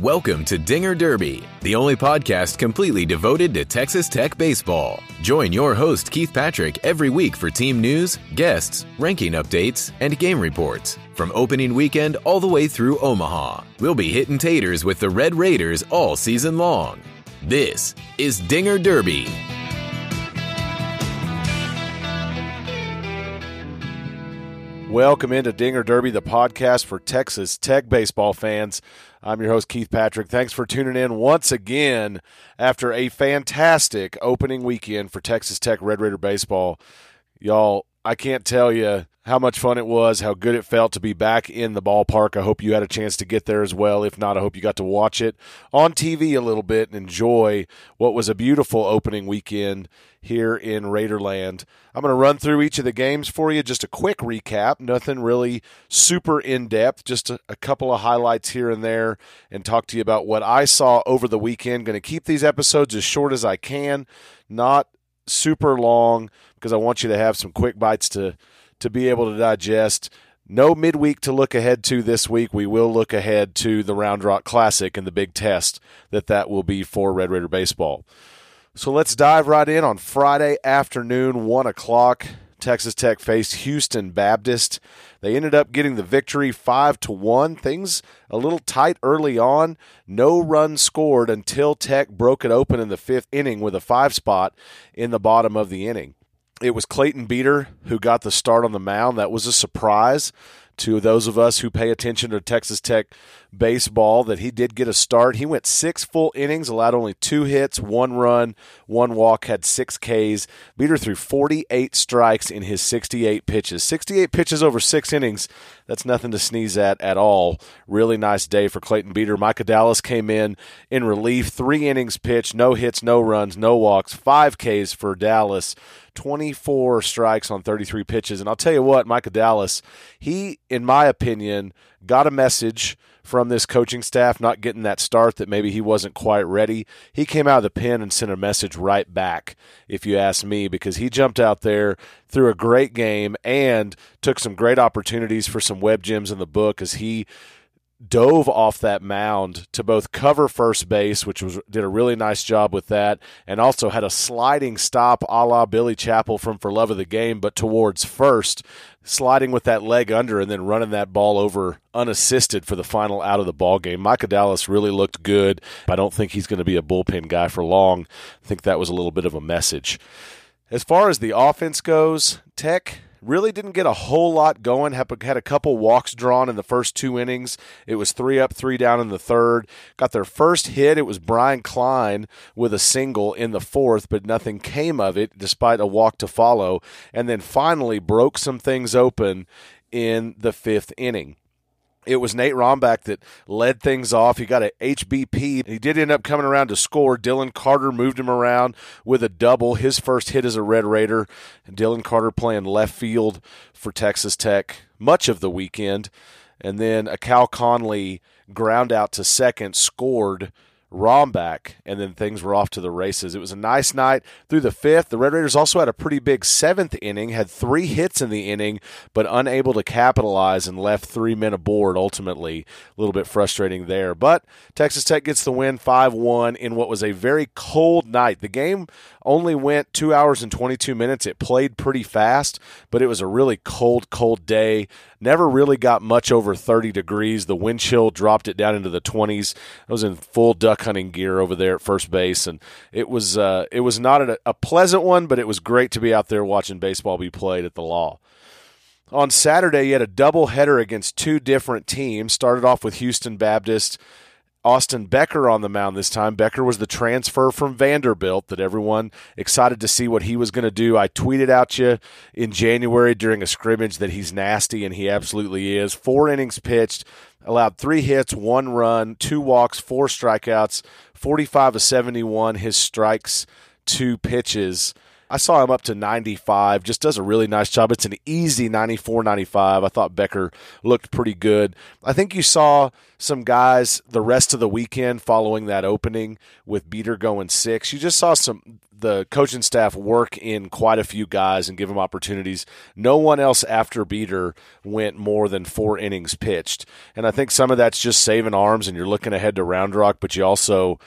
Welcome to Dinger Derby, the only podcast completely devoted to Texas Tech baseball. Join your host, Keith Patrick, every week for team news, guests, ranking updates, and game reports. From opening weekend all the way through Omaha, we'll be hitting taters with the Red Raiders all season long. This is Dinger Derby. Welcome into Dinger Derby, the podcast for Texas Tech baseball fans. I'm your host, Keith Patrick. Thanks for tuning in once again after a fantastic opening weekend for Texas Tech Red Raider baseball. Y'all, I can't tell you how much fun it was, how good it felt to be back in the ballpark. I hope you had a chance to get there as well. If not, I hope you got to watch it on TV a little bit and enjoy what was a beautiful opening weekend here in Raiderland. I'm going to run through each of the games for you, just a quick recap, nothing really super in depth, just a, a couple of highlights here and there, and talk to you about what I saw over the weekend. Going to keep these episodes as short as I can, not super long, because I want you to have some quick bites to to be able to digest. No midweek to look ahead to this week. We will look ahead to the Round Rock Classic and the big test that that will be for Red Raider baseball. So let's dive right in on Friday afternoon, one o'clock. Texas Tech faced Houston Baptist. They ended up getting the victory five to one. Things a little tight early on. No run scored until Tech broke it open in the fifth inning with a five spot in the bottom of the inning. It was Clayton Beeter who got the start on the mound. That was a surprise to those of us who pay attention to Texas Tech baseball that he did get a start. He went six full innings, allowed only two hits, one run, one walk, had six Ks. Beeter threw 48 strikes in his 68 pitches. 68 pitches over six innings, that's nothing to sneeze at at all. Really nice day for Clayton Beeter. Micah Dallas came in in relief, three innings pitched, no hits, no runs, no walks, five Ks for Dallas. 24 strikes on 33 pitches. And I'll tell you what, Micah Dallas, he, in my opinion, got a message from this coaching staff not getting that start that maybe he wasn't quite ready. He came out of the pen and sent a message right back, if you ask me, because he jumped out there, threw a great game, and took some great opportunities for some web gems in the book as he dove off that mound to both cover first base, which was did a really nice job with that, and also had a sliding stop a la Billy Chapel from For Love of the Game, but towards first, sliding with that leg under and then running that ball over unassisted for the final out of the ball game. Micah Dallas really looked good. I don't think he's going to be a bullpen guy for long. I think that was a little bit of a message. As far as the offense goes, Tech really didn't get a whole lot going. Had, a couple walks drawn in the first two innings. It was three up, three down in the third. Got their first hit. It was Brian Klein with a single in the fourth, but nothing came of it despite a walk to follow. And then finally broke some things open in the fifth inning it was Nate Rombach that led things off. He got a HBP. He did end up coming around to score. Dylan Carter moved him around with a double. His first hit as a Red Raider. And Dylan Carter playing left field for Texas Tech much of the weekend. And then a Cal Conley ground out to second scored Rombach, and then things were off to the races. It was a nice night through the fifth. The Red Raiders also had a pretty big seventh inning, had three hits in the inning, but unable to capitalize and left three men aboard ultimately. A little bit frustrating there. But Texas Tech gets the win 5 1 in what was a very cold night. The game only went two hours and 22 minutes. It played pretty fast, but it was a really cold, cold day. Never really got much over 30 degrees. The wind chill dropped it down into the 20s. I was in full duck hunting gear over there at first base, and it was uh, it was not a, a pleasant one, but it was great to be out there watching baseball be played at the law. On Saturday, you had a doubleheader against two different teams. Started off with Houston Baptist Austin Becker on the mound this time. Becker was the transfer from Vanderbilt that everyone excited to see what he was going to do. I tweeted out you in January during a scrimmage that he's nasty, and he absolutely is. Four innings pitched, allowed three hits, one run, two walks, four strikeouts, 45 to 71. His strikes, two pitches. I saw him up to 95, just does a really nice job. It's an easy 94 95. I thought Becker looked pretty good. I think you saw some guys the rest of the weekend following that opening with Beeter going six. You just saw some the coaching staff work in quite a few guys and give them opportunities. No one else after Beeter went more than four innings pitched. And I think some of that's just saving arms and you're looking ahead to Round Rock, but you also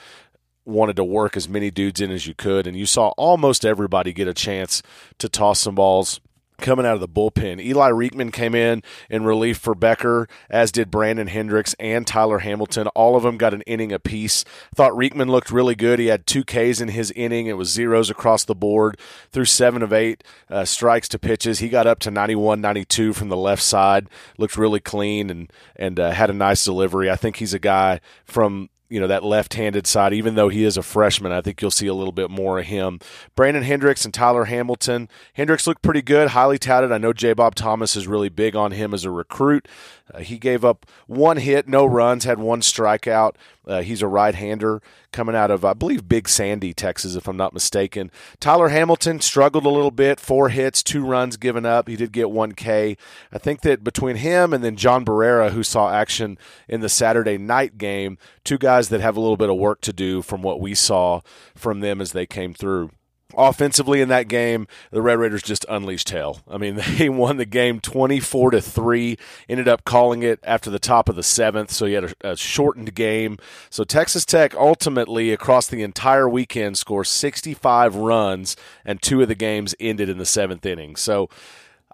wanted to work as many dudes in as you could. And you saw almost everybody get a chance to toss some balls coming out of the bullpen. Eli Rieckman came in in relief for Becker, as did Brandon Hendricks and Tyler Hamilton. All of them got an inning apiece. Thought Rieckman looked really good. He had two Ks in his inning. It was zeros across the board through seven of eight uh, strikes to pitches. He got up to 91, 92 from the left side. Looked really clean and and uh, had a nice delivery. I think he's a guy from you know that left-handed side. Even though he is a freshman, I think you'll see a little bit more of him. Brandon Hendricks and Tyler Hamilton. Hendricks looked pretty good, highly touted. I know J. Bob Thomas is really big on him as a recruit. Uh, he gave up one hit, no runs, had one strikeout. Uh, he's a right-hander coming out of, I believe, Big Sandy, Texas, if I'm not mistaken. Tyler Hamilton struggled a little bit, four hits, two runs given up. He did get one K. I think that between him and then John Barrera, who saw action in the Saturday night game, two guys that have a little bit of work to do from what we saw from them as they came through offensively in that game, the Red Raiders just unleashed hell. I mean, they won the game 24 to 3, ended up calling it after the top of the 7th, so you had a, a, shortened game. So Texas Tech ultimately across the entire weekend scored 65 runs and two of the games ended in the 7th inning. So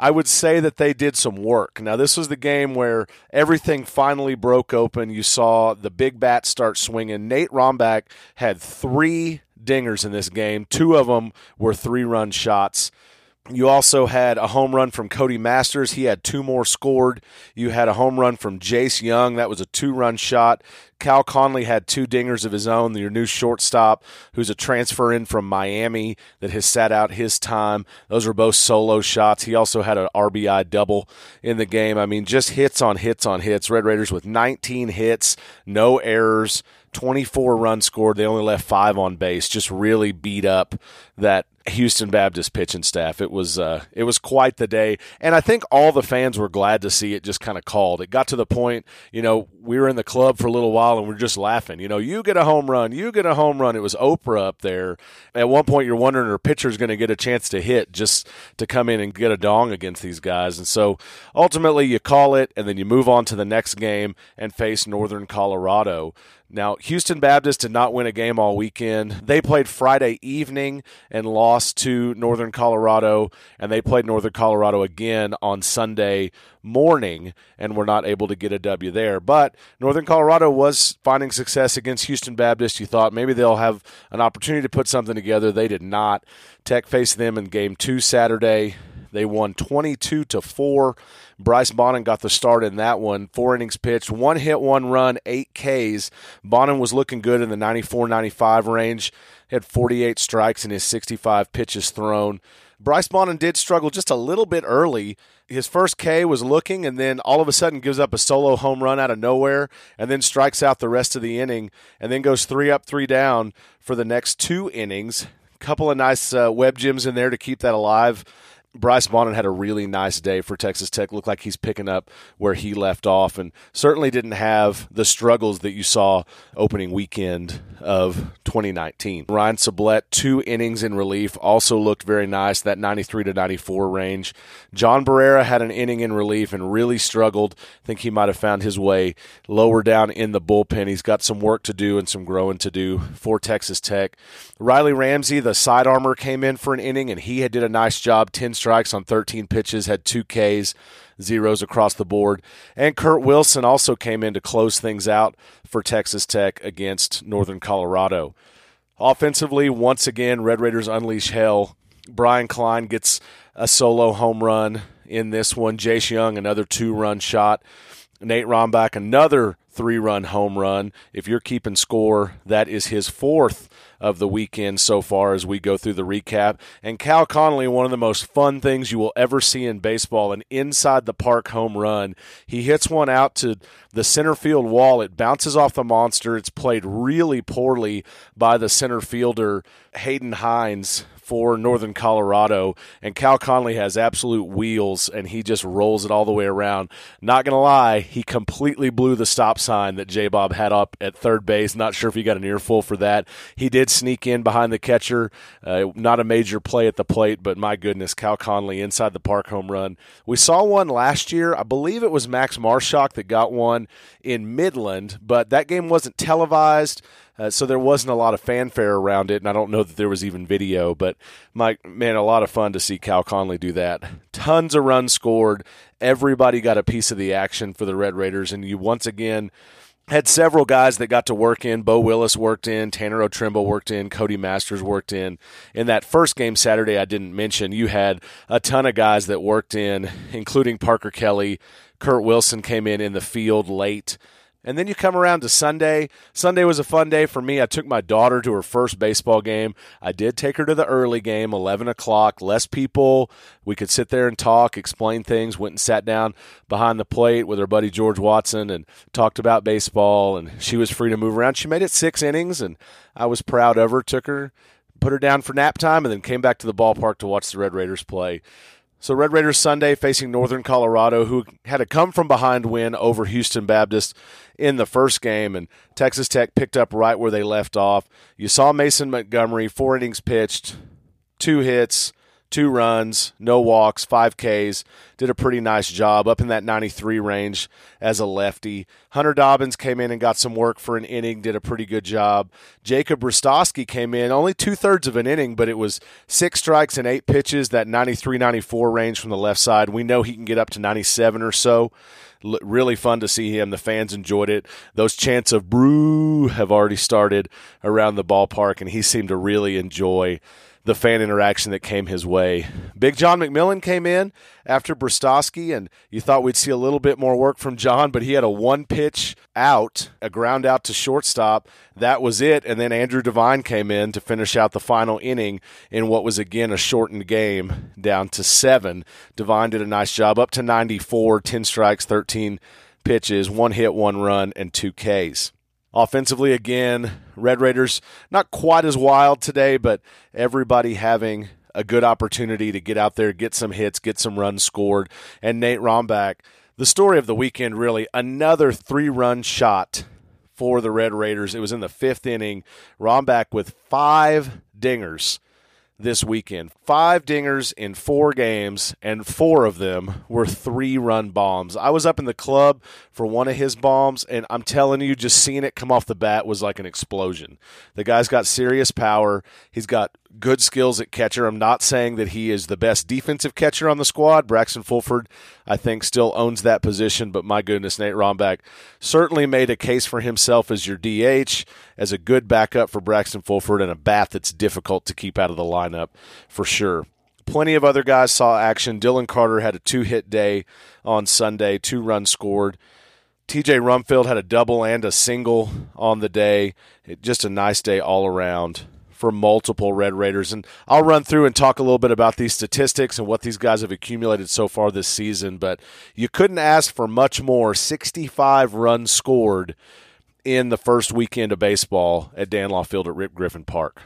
I would say that they did some work. Now, this was the game where everything finally broke open. You saw the big bat start swinging. Nate Rombach had three dingers in this game. Two of them were three run shots. You also had a home run from Cody Masters. He had two more scored. You had a home run from Jace Jung. That was a two run shot. Cal Conley had two dingers of his own. Your new shortstop, who's a transfer in from Miami that has sat out his time. Those were both solo shots. He also had an RBI double in the game. I mean, just hits on hits on hits. Red Raiders with 19 hits, no errors. 24 runs scored. They only left five on base. Just really beat up that Houston Baptist pitching staff. It was uh, it was quite the day, and I think all the fans were glad to see it. Just kind of called. It got to the point, you know, we were in the club for a little while and we are just laughing. You know, you get a home run, you get a home run. It was Oprah up there. At one point, you're wondering her pitcher's going to get a chance to hit just to come in and get a dong against these guys. And so ultimately, you call it, and then you move on to the next game and face Northern Colorado. Now, Houston Baptist did not win a game all weekend. They played Friday evening and lost to Northern Colorado, and they played Northern Colorado again on Sunday morning and were not able to get a W there. But Northern Colorado was finding success against Houston Baptist. You thought maybe they'll have an opportunity to put something together. They did not. Tech faced them in game two Saturday. They won 22 to 4. Bryce Bonnin got the start in that one. Four innings pitched, one hit, one run, eight Ks. Bonnin was looking good in the 94 95 range, had 48 strikes in his 65 pitches thrown. Bryce Bonnin did struggle just a little bit early. His first K was looking, and then all of a sudden gives up a solo home run out of nowhere, and then strikes out the rest of the inning, and then goes three up, three down for the next two innings. A Couple of nice uh, web gems in there to keep that alive. Bryce Bonnin had a really nice day for Texas Tech. Looked like he's picking up where he left off, and certainly didn't have the struggles that you saw opening weekend of 2019. Ryan Sublette, two innings in relief, also looked very nice. That 93 to 94 range. John Barrera had an inning in relief and really struggled. I think he might have found his way lower down in the bullpen. He's got some work to do and some growing to do for Texas Tech. Riley Ramsey, the side armor, came in for an inning, and he had did a nice job. 10 strikes on 13 pitches, had two Ks, zeros across the board. And Kurt Wilson also came in to close things out for Texas Tech against Northern Colorado. Offensively, once again, Red Raiders unleash hell. Brian Klein gets a solo home run in this one. Jace Jung, another two run shot. Nate Rombach, another three run home run. If you're keeping score, that is his fourth of the weekend so far as we go through the recap. And Cal Conley, one of the most fun things you will ever see in baseball, an inside the park home run. He hits one out to the center field wall. It bounces off the monster. It's played really poorly by the center fielder, Hayden Hines for Northern Colorado. And Cal Conley has absolute wheels and he just rolls it all the way around. Not going to lie, he completely blew the stop sign that J Bob had up at third base. Not sure if he got an earful for that. He did sneak in behind the catcher. Uh, not a major play at the plate, but my goodness, Cal Conley inside the park home run. We saw one last year. I believe it was Max Marshak that got one in Midland, but that game wasn't televised. Uh, so there wasn't a lot of fanfare around it, and I don't know that there was even video. But Mike, man, a lot of fun to see Cal Conley do that. Tons of runs scored. Everybody got a piece of the action for the Red Raiders, and you once again had several guys that got to work in. Bo Willis worked in, Tanner O'Tremba worked in, Cody Masters worked in. In that first game Saturday, I didn't mention, you had a ton of guys that worked in, including Parker Kelly. Kurt Wilson came in in the field late. And then you come around to Sunday. Sunday was a fun day for me. I took my daughter to her first baseball game. I did take her to the early game, 11 o'clock, less people. We could sit there and talk, explain things. Went and sat down behind the plate with her buddy George Watson and talked about baseball. And she was free to move around. She made it six innings, and I was proud of her. Took her, put her down for nap time, and then came back to the ballpark to watch the Red Raiders play. So Red Raiders Sunday facing Northern Colorado, who had a come from behind win over Houston Baptist in the first game, and Texas Tech picked up right where they left off. You saw Mason Montgomery, four innings pitched, two hits, two runs, no walks, five Ks. Did a pretty nice job up in that 93 range as a lefty. Hunter Dobbins came in and got some work for an inning, did a pretty good job. Jacob Brostowski came in, only two thirds of an inning, but it was six strikes and eight pitches, that 93 94 range from the left side. We know he can get up to 97 or so really fun to see him. The fans enjoyed it. Those chants of brew have already started around the ballpark, and he seemed to really enjoy the fan interaction that came his way. Big John McMillon came in after Brostowski, and you thought we'd see a little bit more work from John, but he had a one pitch out, a ground out to shortstop. That was it. And then Andrew Devine came in to finish out the final inning in what was again a shortened game down to seven. Devine did a nice job up to 94, 10 strikes, 13 pitches, one hit, one run, and two Ks. Offensively, again, Red Raiders not quite as wild today, but everybody having a good opportunity to get out there, get some hits, get some runs scored. And Nate Rombach, the story of the weekend, really, another three run shot for the Red Raiders. It was in the fifth inning. Rombach with five dingers this weekend. Five dingers in four games, and four of them were three run bombs. I was up in the club for one of his bombs, and I'm telling you, just seeing it come off the bat was like an explosion. The guy's got serious power. He's got good skills at catcher. I'm not saying that he is the best defensive catcher on the squad. Braxton Fulford, I think, still owns that position, but my goodness, Nate Rombach certainly made a case for himself as your DH, as a good backup for Braxton Fulford, and a bat that's difficult to keep out of the lineup for sure. Plenty of other guys saw action. Dylan Carter had a two hit day on Sunday, two runs scored. TJ Rumfield had a double and a single on the day. It, just a nice day all around for multiple Red Raiders. And I'll run through and talk a little bit about these statistics and what these guys have accumulated so far this season. But you couldn't ask for much more 65 runs scored in the first weekend of baseball at Danlaw Field at Rip Griffin Park.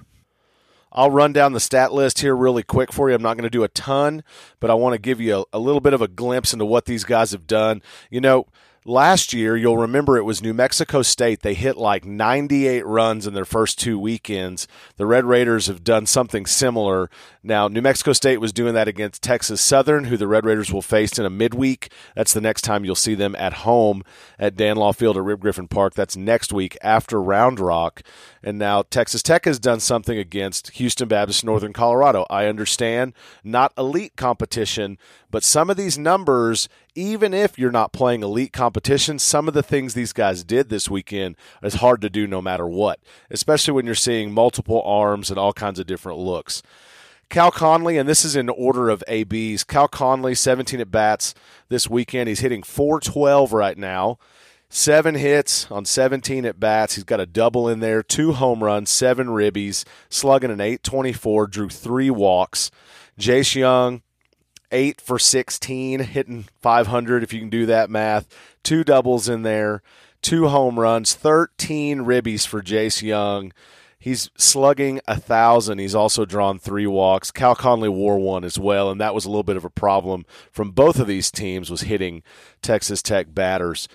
I'll run down the stat list here really quick for you. I'm not going to do a ton, but I want to give you a, a little bit of a glimpse into what these guys have done. You know, Last year, you'll remember it was New Mexico State. They hit like 98 runs in their first two weekends. The Red Raiders have done something similar. Now, New Mexico State was doing that against Texas Southern, who the Red Raiders will face in a midweek. That's the next time you'll see them at home at Danlaw Field at Rip Griffin Park. That's next week after Round Rock. And now Texas Tech has done something against Houston Baptist Northern Colorado. I understand, not elite competition, but some of these numbers, even if you're not playing elite competition, some of the things these guys did this weekend is hard to do no matter what, especially when you're seeing multiple arms and all kinds of different looks. Cal Conley, and this is in order of ABs. Cal Conley, 17 at bats this weekend. He's hitting 412 right now. Seven hits on 17 at bats. He's got a double in there, two home runs, seven ribbies, slugging an 824, drew three walks. Jace Jung, eight for 16, hitting 500 if you can do that math. Two doubles in there, two home runs, 13 ribbies for Jace Jung. He's slugging a thousand. He's also drawn three walks. Cal Conley wore one as well, and that was a little bit of a problem from both of these teams was hitting Texas Tech batters.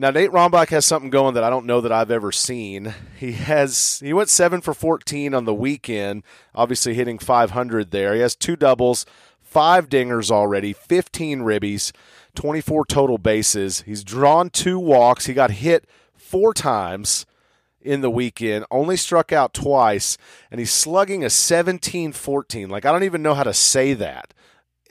Now Nate Rombach has something going that I don't know that I've ever seen. He has he went seven for fourteen on the weekend, obviously hitting five hundred there. He has two doubles, five dingers already, fifteen ribbies, twenty four total bases. He's drawn two walks. He got hit four times in the weekend, only struck out twice, and he's slugging a 17 14. Like, I don't even know how to say that.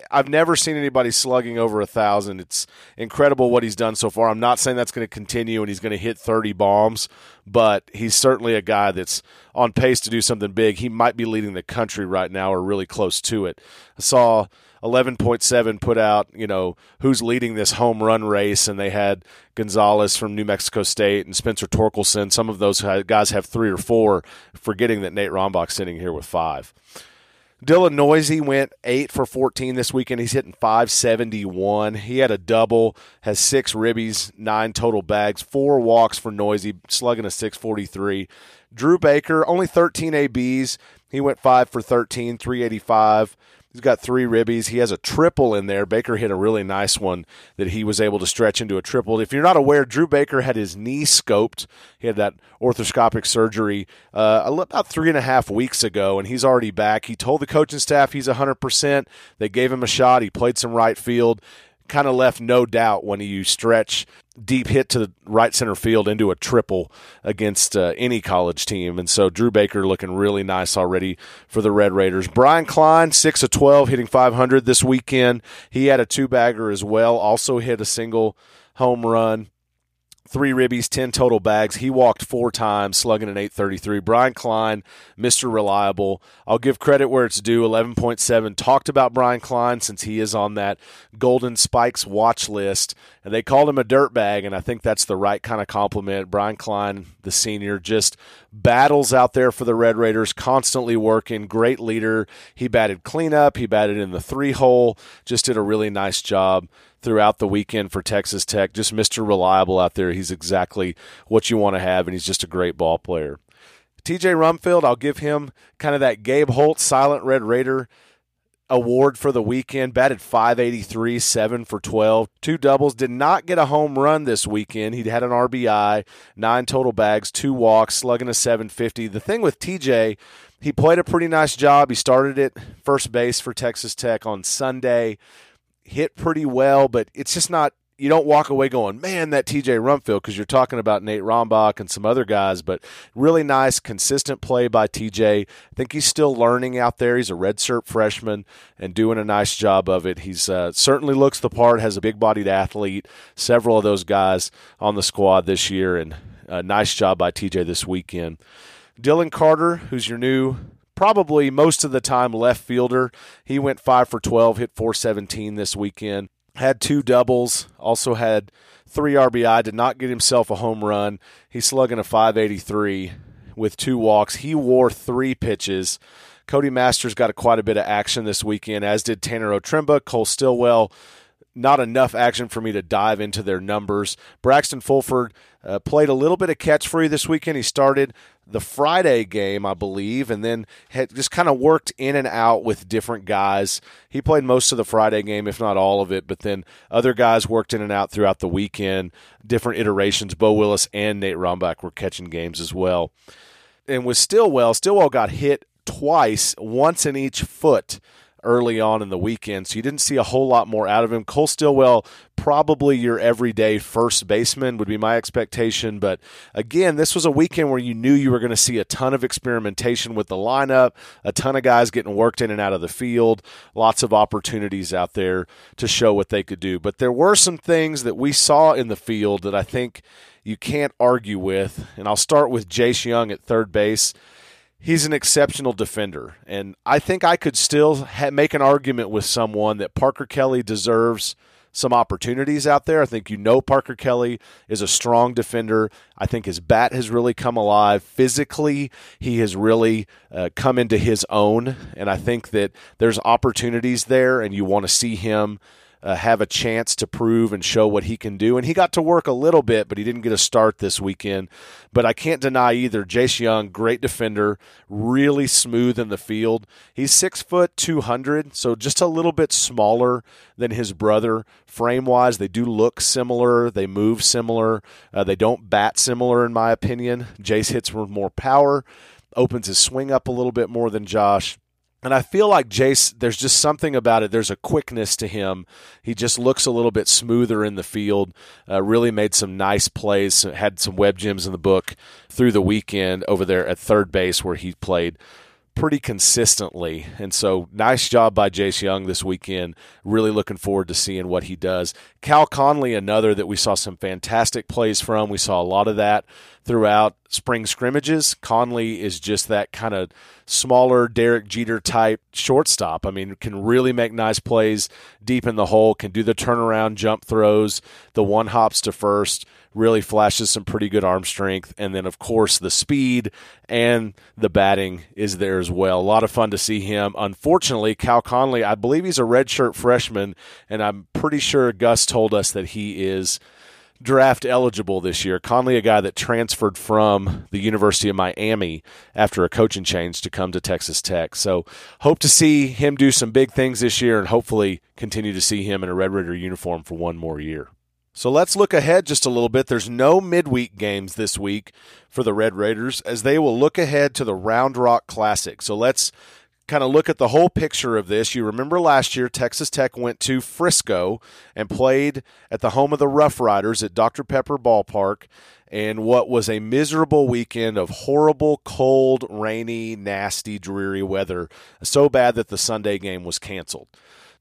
I've never seen anybody slugging over a thousand. It's incredible what he's done so far. I'm not saying that's going to continue and he's going to hit 30 bombs, but he's certainly a guy that's on pace to do something big. He might be leading the country right now or really close to it. I saw 11.7 put out, you know, who's leading this home run race, and they had Gonzalez from New Mexico State and Spencer Torkelson. Some of those guys have three or four, forgetting that Nate Rombach's sitting here with five. Dylan Neuse went eight for 14 this weekend. He's hitting 571. He had a double, has six ribbies, nine total bags, four walks for Noisy, slugging a 643. Drew Baker, only 13 ABs. He went five for 13, 385. He's got three ribbies. He has a triple in there. Baker hit a really nice one that he was able to stretch into a triple. If you're not aware, Drew Baker had his knee scoped. He had that arthroscopic surgery uh, about three and a half weeks ago, and he's already back. He told the coaching staff he's 100%. They gave him a shot. He played some right field kind of left no doubt when you stretch deep hit to the right center field into a triple against uh, any college team. And so Drew Baker looking really nice already for the Red Raiders. Brian Klein, 6 of 12, hitting 500 this weekend. He had a two bagger as well, also hit a single home run three ribbies, 10 total bags. He walked four times, slugging an 833. Brian Klein, Mr. Reliable. I'll give credit where it's due. 11.7. Talked about Brian Klein since he is on that Golden Spikes watch list. And they called him a dirtbag, and I think that's the right kind of compliment. Brian Klein, the senior, just battles out there for the Red Raiders, constantly working. Great leader. He batted cleanup, he batted in the three hole, just did a really nice job throughout the weekend for Texas Tech. Just Mr. Reliable out there. He's exactly what you want to have, and he's just a great ball player. TJ Rumfield, I'll give him kind of that Gabe Holt Silent Red Raider award for the weekend. Batted 583, 7 for 12. Two doubles. Did not get a home run this weekend. He had an RBI, nine total bags, two walks, slugging a 750. The thing with TJ, he played a pretty nice job. He started at first base for Texas Tech on Sunday hit pretty well, but it's just not. You don't walk away going, man, that TJ Rumfield, because you're talking about Nate Rombach and some other guys, but really nice, consistent play by TJ. I think he's still learning out there. He's a redshirt freshman and doing a nice job of it. He's uh, certainly looks the part, has a big bodied athlete, several of those guys on the squad this year, and a nice job by TJ this weekend. Dylan Carter, who's your new probably most of the time left fielder. He went 5 for 12, hit 417 this weekend. Had two doubles, also had three RBI, did not get himself a home run. He's slugging a 583 with two walks. He wore three pitches. Cody Masters got a, quite a bit of action this weekend, as did Tanner Otremba. Cole Stilwell not enough action for me to dive into their numbers. Braxton Fulford uh, played a little bit of catch you this weekend. He started the Friday game, I believe, and then had just kind of worked in and out with different guys. He played most of the Friday game, if not all of it, but then other guys worked in and out throughout the weekend. Different iterations. Bo Willis and Nate Rombach were catching games as well. And with Stilwell, Stilwell got hit twice, once in each foot early on in the weekend, so you didn't see a whole lot more out of him. Cole Stilwell, probably your everyday first baseman, would be my expectation. But again, this was a weekend where you knew you were going to see a ton of experimentation with the lineup, a ton of guys getting worked in and out of the field, lots of opportunities out there to show what they could do. But there were some things that we saw in the field that I think you can't argue with. And I'll start with Jace Jung at third base he's an exceptional defender. And I think I could still ha- make an argument with someone that Parker Kelly deserves some opportunities out there. I think you know Parker Kelly is a strong defender. I think his bat has really come alive. Physically, he has really uh, come into his own. And I think that there's opportunities there, and you want to see him uh, have a chance to prove and show what he can do. And he got to work a little bit, but he didn't get a start this weekend. But I can't deny either. Jace Jung, great defender, really smooth in the field. He's six foot two hundred, so just a little bit smaller than his brother. Frame wise, they do look similar. They move similar. Uh, they don't bat similar, in my opinion. Jace hits with more power, opens his swing up a little bit more than Josh. And I feel like Jace, there's just something about it. There's a quickness to him. He just looks a little bit smoother in the field. Uh, really made some nice plays. Had some web gems in the book through the weekend over there at third base where he played pretty consistently. And so, nice job by Jace Jung this weekend. Really looking forward to seeing what he does. Cal Conley, another that we saw some fantastic plays from. We saw a lot of that throughout spring scrimmages. Conley is just that kind of smaller Derek Jeter type shortstop. I mean, can really make nice plays deep in the hole, can do the turnaround jump throws, the one hops to first really flashes some pretty good arm strength. And then, of course, the speed and the batting is there as well. A lot of fun to see him. Unfortunately, Cal Conley, I believe he's a redshirt freshman, and I'm pretty sure Gus told us that he is draft eligible this year. Conley, a guy that transferred from the University of Miami after a coaching change to come to Texas Tech. So, hope to see him do some big things this year and hopefully continue to see him in a Red Raider uniform for one more year. So let's look ahead just a little bit. There's no midweek games this week for the Red Raiders as they will look ahead to the Round Rock Classic. So let's kind of look at the whole picture of this. You remember last year, Texas Tech went to Frisco and played at the home of the Rough Riders at Dr. Pepper Ballpark. And what was a miserable weekend of horrible, cold, rainy, nasty, dreary weather, so bad that the Sunday game was canceled.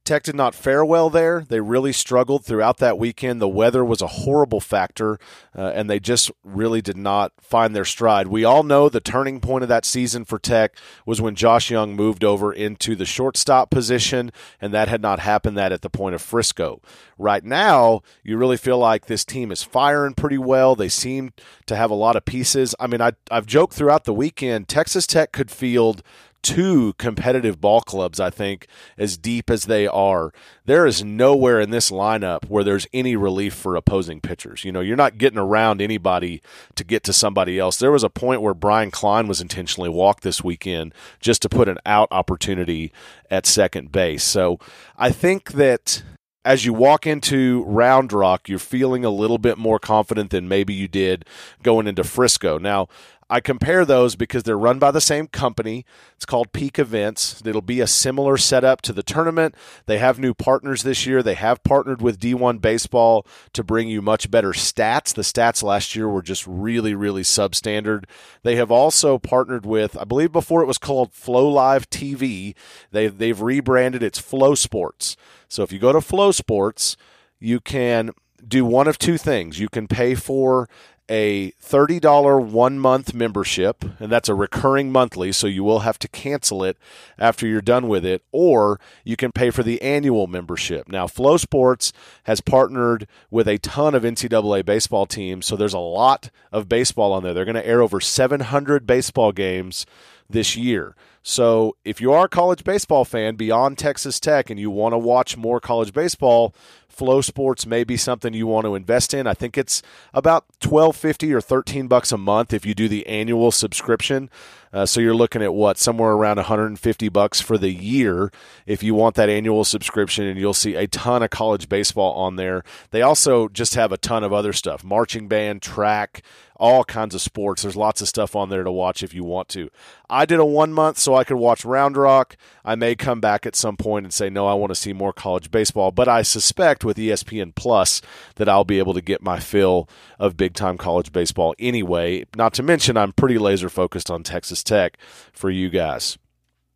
Tech did not fare well there. They really struggled throughout that weekend. The weather was a horrible factor, uh, and they just really did not find their stride. We all know the turning point of that season for Tech was when Josh Jung moved over into the shortstop position, and that had not happened that at the point of Frisco. Right now, you really feel like this team is firing pretty well. They seem to have a lot of pieces. I mean, I, I've joked throughout the weekend, Texas Tech could field two competitive ball clubs, I think, as deep as they are. There is nowhere in this lineup where there's any relief for opposing pitchers. You know, you're not getting around anybody to get to somebody else. There was a point where Brian Klein was intentionally walked this weekend just to put an out opportunity at second base. So I think that as you walk into Round Rock, you're feeling a little bit more confident than maybe you did going into Frisco. Now, I compare those because they're run by the same company. It's called Peak Events. It'll be a similar setup to the tournament. They have new partners this year. They have partnered with D1 Baseball to bring you much better stats. The stats last year were just really, really substandard. They have also partnered with, I believe before it was called Flow Live TV. They've, they've rebranded it's Flow Sports. So if you go to Flow Sports, you can do one of two things. You can pay for a $30 one month membership, and that's a recurring monthly, so you will have to cancel it after you're done with it, or you can pay for the annual membership. Now, Flow Sports has partnered with a ton of NCAA baseball teams, so there's a lot of baseball on there. They're going to air over 700 baseball games this year. So if you are a college baseball fan beyond Texas Tech and you want to watch more college baseball, Flow Sports may be something you want to invest in. I think it's about twelve fifty or thirteen bucks a month if you do the annual subscription. Uh, so you're looking at what somewhere around 150 bucks for the year if you want that annual subscription, and you'll see a ton of college baseball on there. They also just have a ton of other stuff: marching band, track, all kinds of sports. There's lots of stuff on there to watch if you want to. I did a one month so I could watch Round Rock. I may come back at some point and say, no, I want to see more college baseball. But I suspect with ESPN Plus that I'll be able to get my fill of big time college baseball anyway. Not to mention, I'm pretty laser focused on Texas Tech for you guys.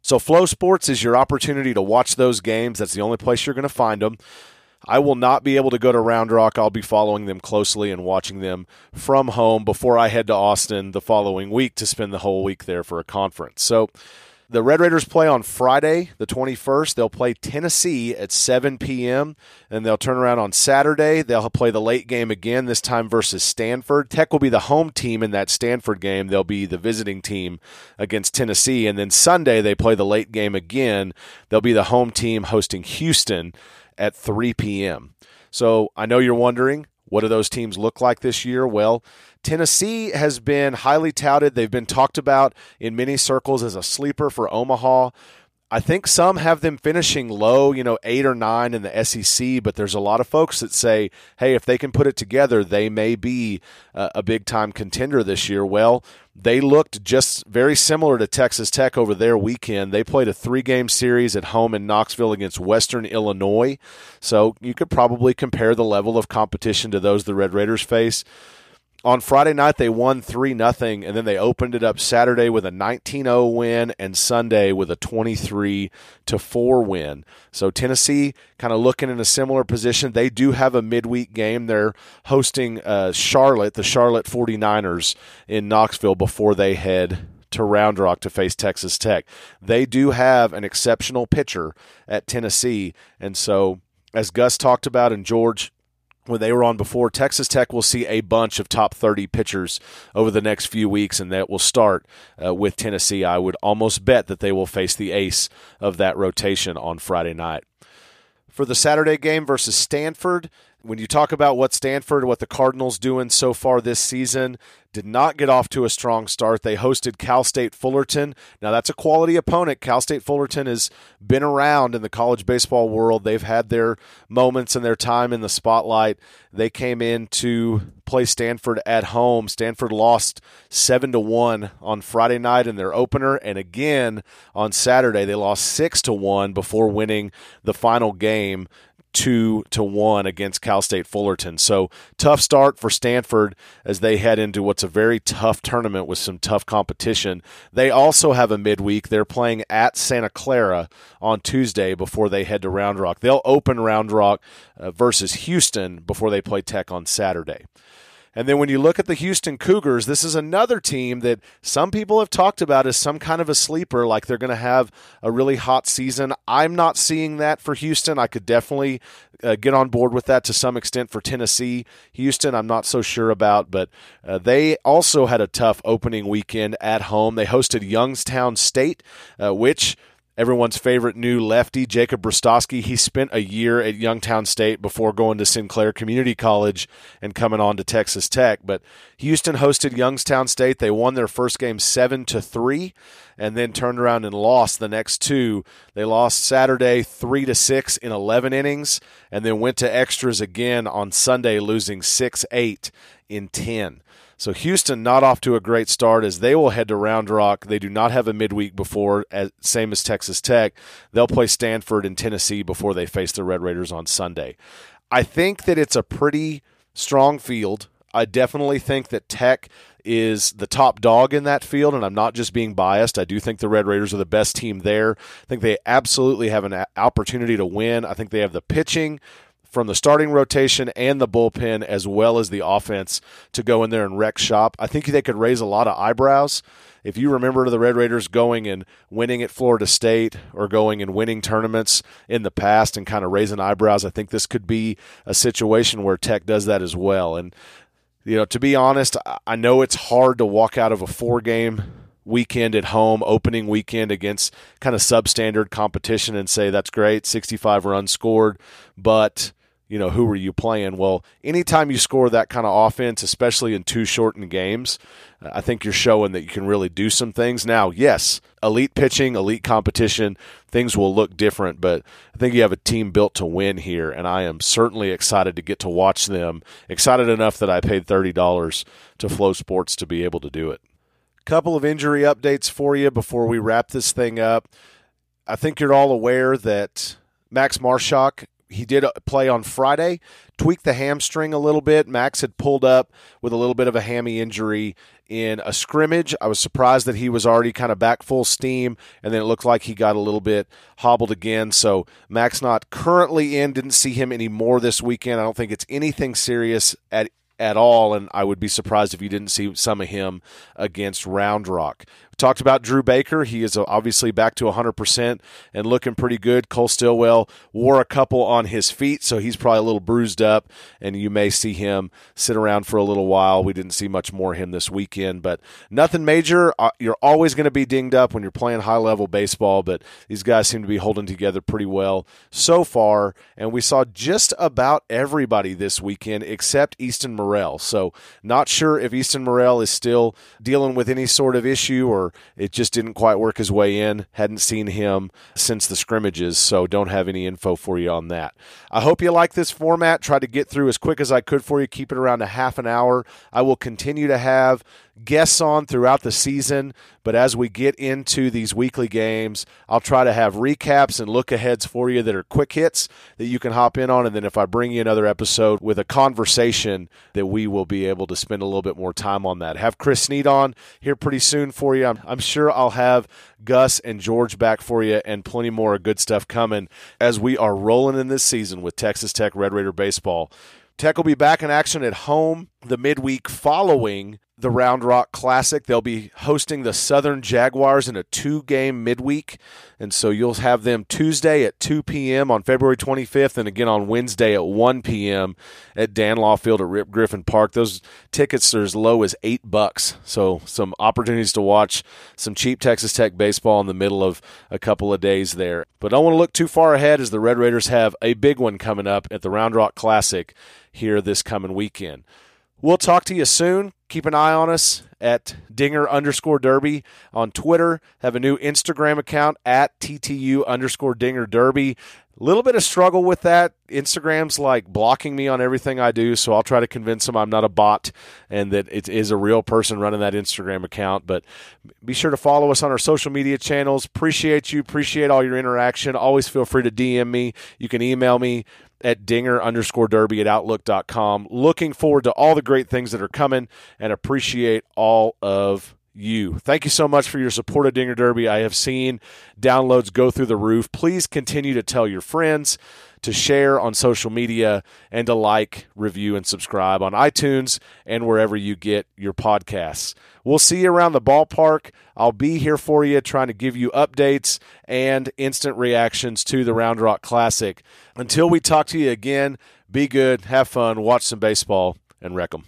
So, Flow Sports is your opportunity to watch those games. That's the only place you're going to find them. I will not be able to go to Round Rock. I'll be following them closely and watching them from home before I head to Austin the following week to spend the whole week there for a conference. So the Red Raiders play on Friday, the 21st. They'll play Tennessee at 7 p.m. and they'll turn around on Saturday. They'll play the late game again, this time versus Stanford. Tech will be the home team in that Stanford game. They'll be the visiting team against Tennessee. And then Sunday, they play the late game again. They'll be the home team hosting Houston at 3 p.m. So I know you're wondering, what do those teams look like this year? Well, Tennessee has been highly touted. They've been talked about in many circles as a sleeper for Omaha. I think some have them finishing low, you know, eight or nine in the SEC, but there's a lot of folks that say, hey, if they can put it together, they may be a, a big time contender this year. Well, they looked just very similar to Texas Tech over their weekend. They played a three game series at home in Knoxville against Western Illinois. So you could probably compare the level of competition to those the Red Raiders face on Friday night they won 3 nothing and then they opened it up Saturday with a 19-0 win and Sunday with a 23 to 4 win. So Tennessee kind of looking in a similar position. They do have a midweek game. They're hosting uh, Charlotte, the Charlotte 49ers in Knoxville before they head to Round Rock to face Texas Tech. They do have an exceptional pitcher at Tennessee and so as Gus talked about and George when they were on before, Texas Tech will see a bunch of top 30 pitchers over the next few weeks, and that will start uh, with Tennessee. I would almost bet that they will face the ace of that rotation on Friday night. For the Saturday game versus Stanford, when you talk about what Stanford, what the Cardinals doing so far this season, did not get off to a strong start. They hosted Cal State Fullerton. Now that's a quality opponent. Cal State Fullerton has been around in the college baseball world. They've had their moments and their time in the spotlight. They came in to play Stanford at home. Stanford lost 7 to 1 on Friday night in their opener and again on Saturday they lost 6 to 1 before winning the final game two to one against Cal State Fullerton. So tough start for Stanford as they head into what's a very tough tournament with some tough competition. They also have a midweek. They're playing at Santa Clara on Tuesday before they head to Round Rock. They'll open Round Rock uh, versus Houston before they play Tech on Saturday. And then when you look at the Houston Cougars, this is another team that some people have talked about as some kind of a sleeper, like they're going to have a really hot season. I'm not seeing that for Houston. I could definitely uh, get on board with that to some extent for Tennessee. Houston, I'm not so sure about, but uh, they also had a tough opening weekend at home. They hosted Youngstown State, uh, which everyone's favorite new lefty, Jacob Brostowski. He spent a year at Youngstown State before going to Sinclair Community College and coming on to Texas Tech. But Houston hosted Youngstown State. They won their first game seven to three, and then turned around and lost the next two. They lost Saturday three to six in eleven innings, and then went to extras again on Sunday, losing six eight in ten. So Houston not off to a great start as they will head to Round Rock. They do not have a midweek before, as, same as Texas Tech. They'll play Stanford and Tennessee before they face the Red Raiders on Sunday. I think that it's a pretty strong field. I definitely think that Tech is the top dog in that field, and I'm not just being biased. I do think the Red Raiders are the best team there. I think they absolutely have an opportunity to win. I think they have the pitching from the starting rotation and the bullpen as well as the offense to go in there and wreck shop. I think they could raise a lot of eyebrows. If you remember the Red Raiders going and winning at Florida State or going and winning tournaments in the past and kind of raising eyebrows, I think this could be a situation where Tech does that as well. And, you know, to be honest, I know it's hard to walk out of a four game weekend at home, opening weekend against kind of substandard competition and say that's great, 65 runs scored, but you know, who were you playing? Well, anytime you score that kind of offense, especially in two shortened games, uh, I think you're showing that you can really do some things. Now, yes, elite pitching, elite competition, things will look different, but I think you have a team built to win here, and I am certainly excited to get to watch them. Excited enough that I paid $30 to Flow Sports to be able to do it. Couple of injury updates for you before we wrap this thing up. I think you're all aware that Max Marshak he did play on Friday, tweaked the hamstring a little bit. Max had pulled up with a little bit of a hammy injury in a scrimmage. I was surprised that he was already kind of back full steam, and then it looked like he got a little bit hobbled again. So Max not currently in. Didn't see him anymore this weekend. I don't think it's anything serious at at all, and I would be surprised if you didn't see some of him against Round Rock. Talked about Drew Baker. He is obviously back to 100% and looking pretty good. Cole Stilwell wore a couple on his feet, so he's probably a little bruised up, and you may see him sit around for a little while. We didn't see much more of him this weekend, but nothing major. Uh, you're always going to be dinged up when you're playing high level baseball, but these guys seem to be holding together pretty well so far. And we saw just about everybody this weekend except Easton Morrell. So, not sure if Easton Morrell is still dealing with any sort of issue or it just didn't quite work his way in. Hadn't seen him since the scrimmages, so don't have any info for you on that. I hope you like this format. Try to get through as quick as I could for you. Keep it around a half an hour. I will continue to have guests on throughout the season, but as we get into these weekly games, I'll try to have recaps and look aheads for you that are quick hits that you can hop in on. And then if I bring you another episode with a conversation, that we will be able to spend a little bit more time on that. Have Chris Sneed on here pretty soon for you. I'm, I'm sure I'll have Gus and George back for you and plenty more good stuff coming as we are rolling in this season with Texas Tech Red Raider baseball. Tech will be back in action at home the midweek following the Round Rock Classic. They'll be hosting the Southern Jaguars in a two game midweek. And so you'll have them Tuesday at 2 p.m. on February 25th and again on Wednesday at 1 p.m. at Dan Law Field at Rip Griffin Park. Those tickets are as low as eight bucks. So some opportunities to watch some cheap Texas Tech baseball in the middle of a couple of days there. But I don't want to look too far ahead as the Red Raiders have a big one coming up at the Round Rock Classic here this coming weekend. We'll talk to you soon. Keep an eye on us at Dinger underscore Derby on Twitter. Have a new Instagram account at TTU underscore Dinger Derby. A little bit of struggle with that. Instagram's like blocking me on everything I do, so I'll try to convince them I'm not a bot and that it is a real person running that Instagram account. But be sure to follow us on our social media channels. Appreciate you. Appreciate all your interaction. Always feel free to DM me. You can email me at dinger underscore derby at outlook.com. Looking forward to all the great things that are coming and appreciate all of you. Thank you so much for your support of Dinger Derby. I have seen downloads go through the roof. Please continue to tell your friends, to share on social media, and to like, review, and subscribe on iTunes and wherever you get your podcasts. We'll see you around the ballpark. I'll be here for you trying to give you updates and instant reactions to the Round Rock Classic. Until we talk to you again, be good, have fun, watch some baseball, and wreck them.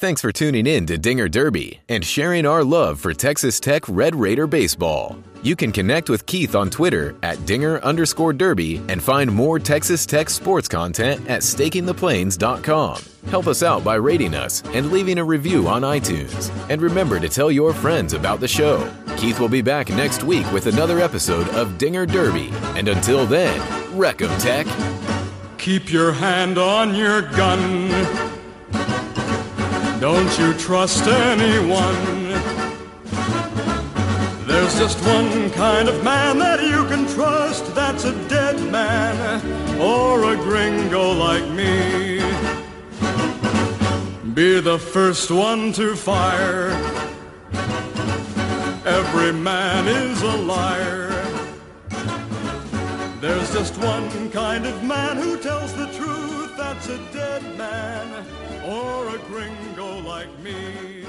Thanks for tuning in to Dinger Derby and sharing our love for Texas Tech Red Raider baseball. You can connect with Keith on Twitter at Dinger underscore Derby and find more Texas Tech sports content at stakingtheplains.com. Help us out by rating us and leaving a review on iTunes. And remember to tell your friends about the show. Keith will be back next week with another episode of Dinger Derby. And until then, 'em, Tech. Keep your hand on your gun. Don't you trust anyone. There's just one kind of man that you can trust. That's a dead man or a gringo like me. Be the first one to fire. Every man is a liar. There's just one kind of man who tells the truth. That's a dead man or a gringo like me.